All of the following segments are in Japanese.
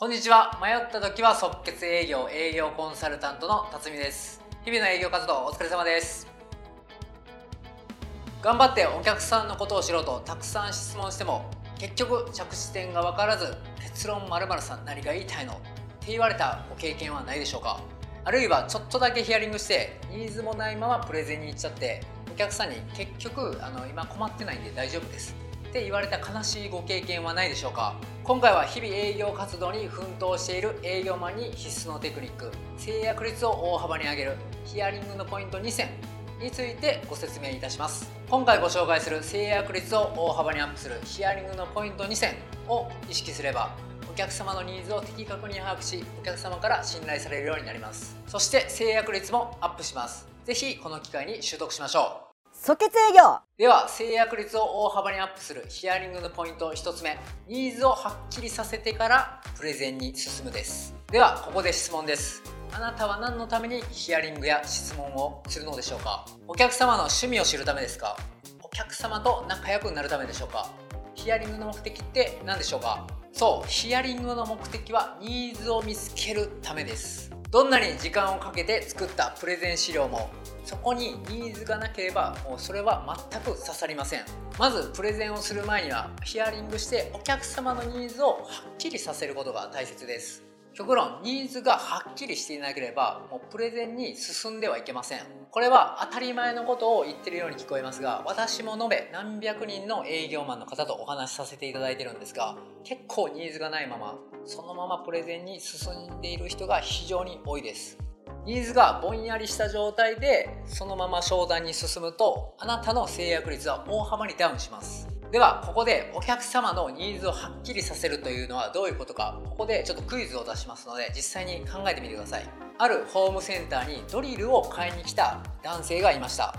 こんにちは。迷った時は即決営業営業コンサルタントの辰巳です。日々の営業活動お疲れ様です。頑張ってお客さんのことを知ろうとたくさん質問しても結局着地点が分からず結論まるさん何が言いたいの？って言われたご経験はないでしょうか？あるいはちょっとだけヒアリングしてニーズもないままプレゼンに行っちゃってお客さんに結局あの今困ってないんで大丈夫です。って言われた悲しいご経験はないでしょうか？今回は日々営業活動に奮闘している営業マンに必須のテクニック制約率を大幅に上げるヒアリングのポイント2選についてご説明いたします。今回ご紹介する制約率を大幅にアップするヒアリングのポイント2選を意識すればお客様のニーズを的確に把握しお客様から信頼されるようになります。そして制約率もアップします。是非この機会に習得しましょう。即決営業。では制約率を大幅にアップするヒアリングのポイント1つ目。ニーズをはっきりさせてからプレゼンに進むです。ではここで質問です。あなたは何のためにヒアリングや質問をするのでしょうか？お客様の趣味を知るためですか？お客様と仲良くなるためでしょうか？ヒアリングの目的って何でしょうか？そうヒアリングの目的はニーズを見つけるためです。どんなに時間をかけて作ったプレゼン資料もそこにニーズがなければもうそれは全く刺さりません。まずプレゼンをする前にはヒアリングしてお客様のニーズをはっきりさせることが大切です。極論。ニーズがはっきりしていなければもうプレゼンに進んではいけません。これは当たり前のことを言ってるように聞こえますが私も延べ何百人の営業マンの方とお話しさせていただいてるんですが結構ニーズがないままそのままプレゼンに進んでいる人が非常に多いです。ニーズがぼんやりした状態でそのまま商談に進むとあなたの制約率は大幅にダウンします。ではここでお客様のニーズをはっきりさせるというのはどういうことかここでちょっとクイズを出しますので実際に考えてみてください。あるホームセンターにドリルを買いに来た男性がいました。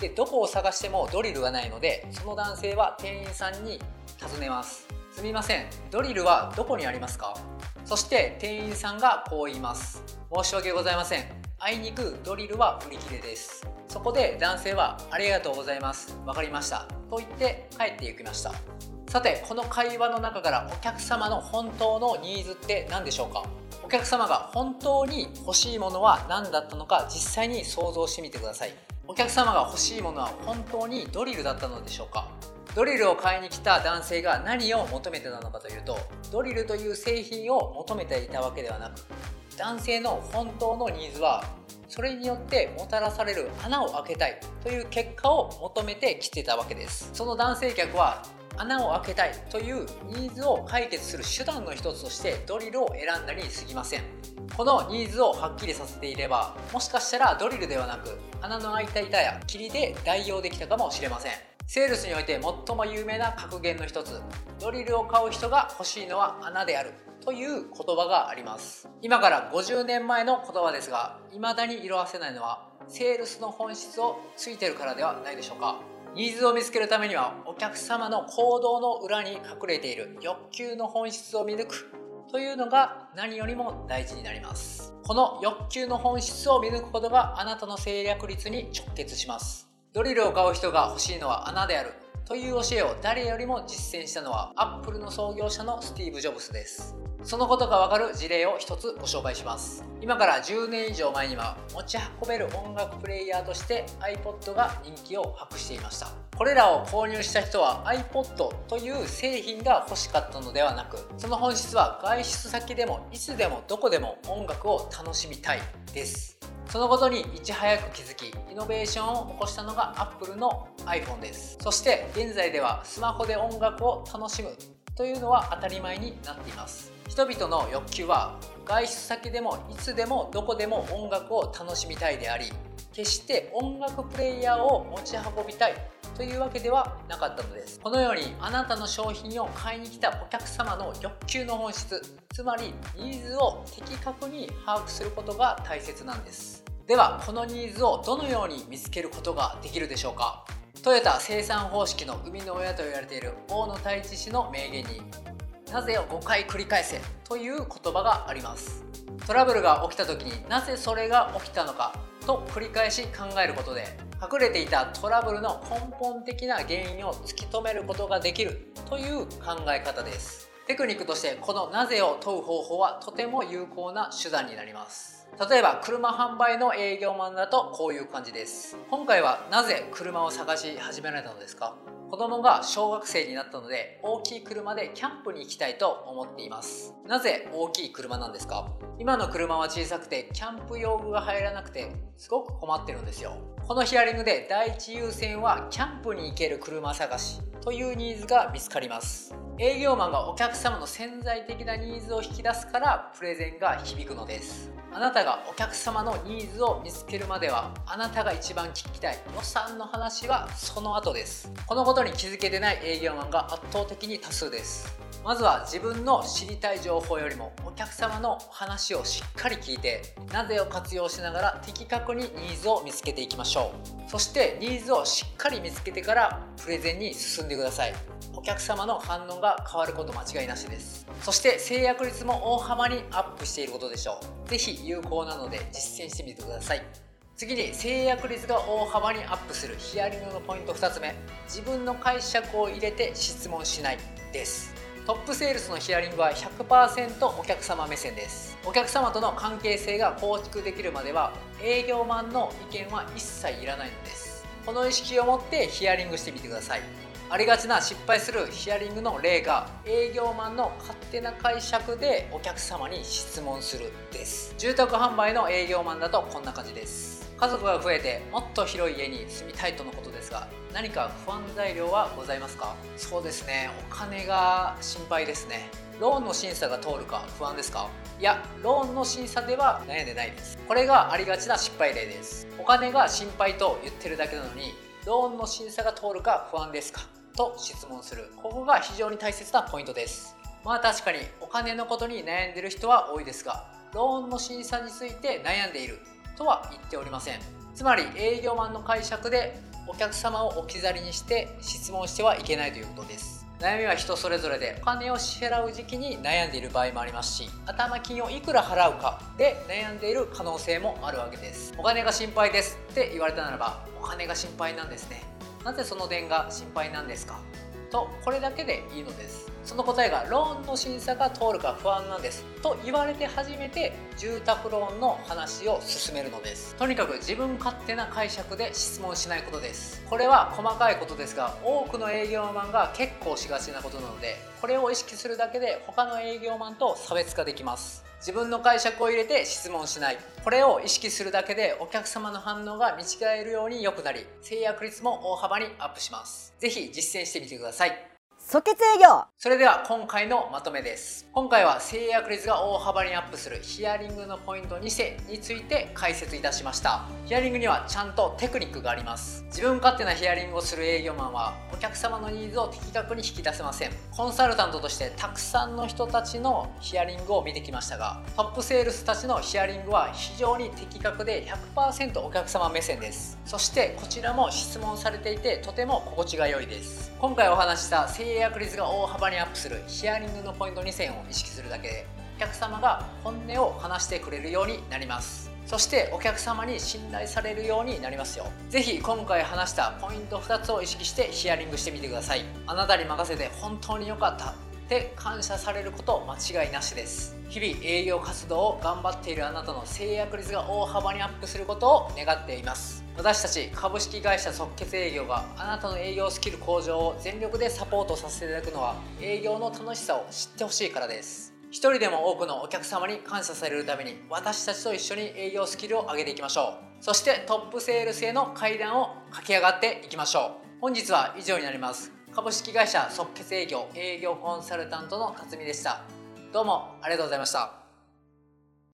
でどこを探してもドリルがないのでその男性は店員さんに尋ねます。すみません。ドリルはどこにありますか？そして店員さんがこう言います。申し訳ございません。あいにくドリルは売り切れです。そこで男性はありがとうございます。わかりました。と言って帰って行きました。さてこの会話の中からお客様の本当のニーズって何でしょうか？お客様が本当に欲しいものは何だったのか実際に想像してみてください。お客様が欲しいものは本当にドリルだったのでしょうか？ドリルを買いに来た男性が何を求めてたのかというとドリルという製品を求めていたわけではなく男性の本当のニーズはそれによってもたらされる穴を開けたいという結果を求めてきてたわけです。その男性客は穴を開けたいというニーズを解決する手段の一つとしてドリルを選んだに過ぎません。このニーズをはっきりさせていればもしかしたらドリルではなく穴の開いた板や霧で代用できたかもしれません。セールスにおいて最も有名な格言の一つ。ドリルを買う人が欲しいのは穴である。という言葉があります。今から50年前の言葉ですが未だに色あせないのはセールスの本質をついてるからではないでしょうか。ニーズを見つけるためにはお客様の行動の裏に隠れている欲求の本質を見抜くというのが何よりも大事になります。この欲求の本質を見抜くことがあなたの制約率に直結します。ドリルを買う人が欲しいのは穴である。という教えを誰よりも実践したのはアップルの創業者のスティーブ・ジョブスです。そのことがわかる事例を一つご紹介します。今から10年以上前には持ち運べる音楽プレイヤーとして iPod が人気を博していました。これらを購入した人は iPod という製品が欲しかったのではなくその本質は外出先でもいつでもどこでも音楽を楽しみたいです。そのことにいち早く気づきイノベーションを起こしたのが Apple の iPhone です。そして現在ではスマホで音楽を楽しむというのは当たり前になっています。人々の欲求は外出先でもいつでもどこでも音楽を楽しみたいであり決して音楽プレイヤーを持ち運びたいというわけではなかったのです。このようにあなたの商品を買いに来たお客様の欲求の本質つまりニーズを的確に把握することが大切なんです。ではこのニーズをどのように見つけることができるでしょうか？トヨタ生産方式の生みの親と言われている大野太一氏の名言になぜを5回繰り返せという言葉があります。トラブルが起きた時になぜそれが起きたのかと繰り返し考えることで隠れていたトラブルの根本的な原因を突き止めることができるという考え方です。テクニックとしてこのなぜを問う方法はとても有効な手段になります。例えば車販売の営業マンだとこういう感じです。今回はなぜ車を探し始められたのですか？子供が小学生になったので大きい車でキャンプに行きたいと思っています。なぜ大きい車なんですか？今の車は小さくてキャンプ用具が入らなくてすごく困ってるんですよ。このヒアリングで第一優先はキャンプに行ける車探しというニーズが見つかります。営業マンがお客様の潜在的なニーズを引き出すからプレゼンが響くのです。あなたがお客様のニーズを見つけるまではあなたが一番聞きたい予算の話はその後です。このことに気づけてない営業マンが圧倒的に多数です。まずは自分の知りたい情報よりもお客様の話をしっかり聞いてなぜを活用しながら的確にニーズを見つけていきましょう。そしてニーズをしっかり見つけてからプレゼンに進んでください。お客様の反応が変わること間違いなしです。そして制約率も大幅にアップしていることでしょう。是非有効なので実践してみてください。次に制約率が大幅にアップするヒアリングのポイント2つ目。自分の解釈を入れて質問しないです。トップセールスのヒアリングは100%お客様目線です。お客様との関係性が構築できるまでは営業マンの意見は一切いらないのです。この意識を持ってヒアリングしてみてください。ありがちな失敗するヒアリングの例が営業マンの勝手な解釈でお客様に質問するです。住宅販売の営業マンだとこんな感じです。家族が増えてもっと広い家に住みたいとのことですが何か不安材料はございますか？そうですね。お金が心配ですね。ローンの審査が通るか不安ですか？いやローンの審査では悩んでないです。これがありがちな失敗例です。お金が心配と言ってるだけなのにローンの審査が通るか不安ですか？と質問する。ここが非常に大切なポイントです。まあ確かにお金のことに悩んでる人は多いですがローンの審査について悩んでいるとは言っておりません。つまり営業マンの解釈でお客様を置き去りにして質問してはいけないということです。悩みは人それぞれでお金を支払う時期に悩んでいる場合もありますし頭金をいくら払うかで悩んでいる可能性もあるわけです。お金が心配ですって言われたならばお金が心配なんですね。なぜその点が心配なんですか？とこれだけでいいのです。その答えがローンの審査が通るか不安なんです。と言われて初めて住宅ローンの話を進めるのです。とにかく自分勝手な解釈で質問しないことです。これは細かいことですが多くの営業マンが結構しがちなことなのでこれを意識するだけで他の営業マンと差別化できます。自分の解釈を入れて質問しない。これを意識するだけでお客様の反応が見違えるように良くなり制約率も大幅にアップします。是非実践してみてください。即決営業。それでは今回のまとめです。今回は制約率が大幅にアップするヒアリングのポイント2世について解説いたしました。ヒアリングにはちゃんとテクニックがあります。自分勝手なヒアリングをする営業マンはお客様のニーズを的確に引き出せません。コンサルタントとしてたくさんの人たちのヒアリングを見てきましたがトップセールスたちのヒアリングは非常に的確で100%お客様目線です。そしてこちらも質問されていてとても心地が良いです。今回お話した制約率が大幅にアップするヒアリングのポイント2選を意識するだけでお客様が本音を話してくれるようになります。そしてお客様に信頼されるようになりますよ。是非今回話したポイント2つを意識してヒアリングしてみてください。あなたに任せて本当に良かった。て感謝されること間違いなしです。日々営業活動を頑張っているあなたの制約率が大幅にアップすることを願っています。私たち株式会社即決営業があなたの営業スキル向上を全力でサポートさせていただくのは営業の楽しさを知ってほしいからです。一人でも多くのお客様に感謝されるために私たちと一緒に営業スキルを上げていきましょう。そしてトップセールスへの階段を駆け上がっていきましょう。本日は以上になります。株式会社即決営業営業コンサルタントの辰巳でした。どうもありがとうございました。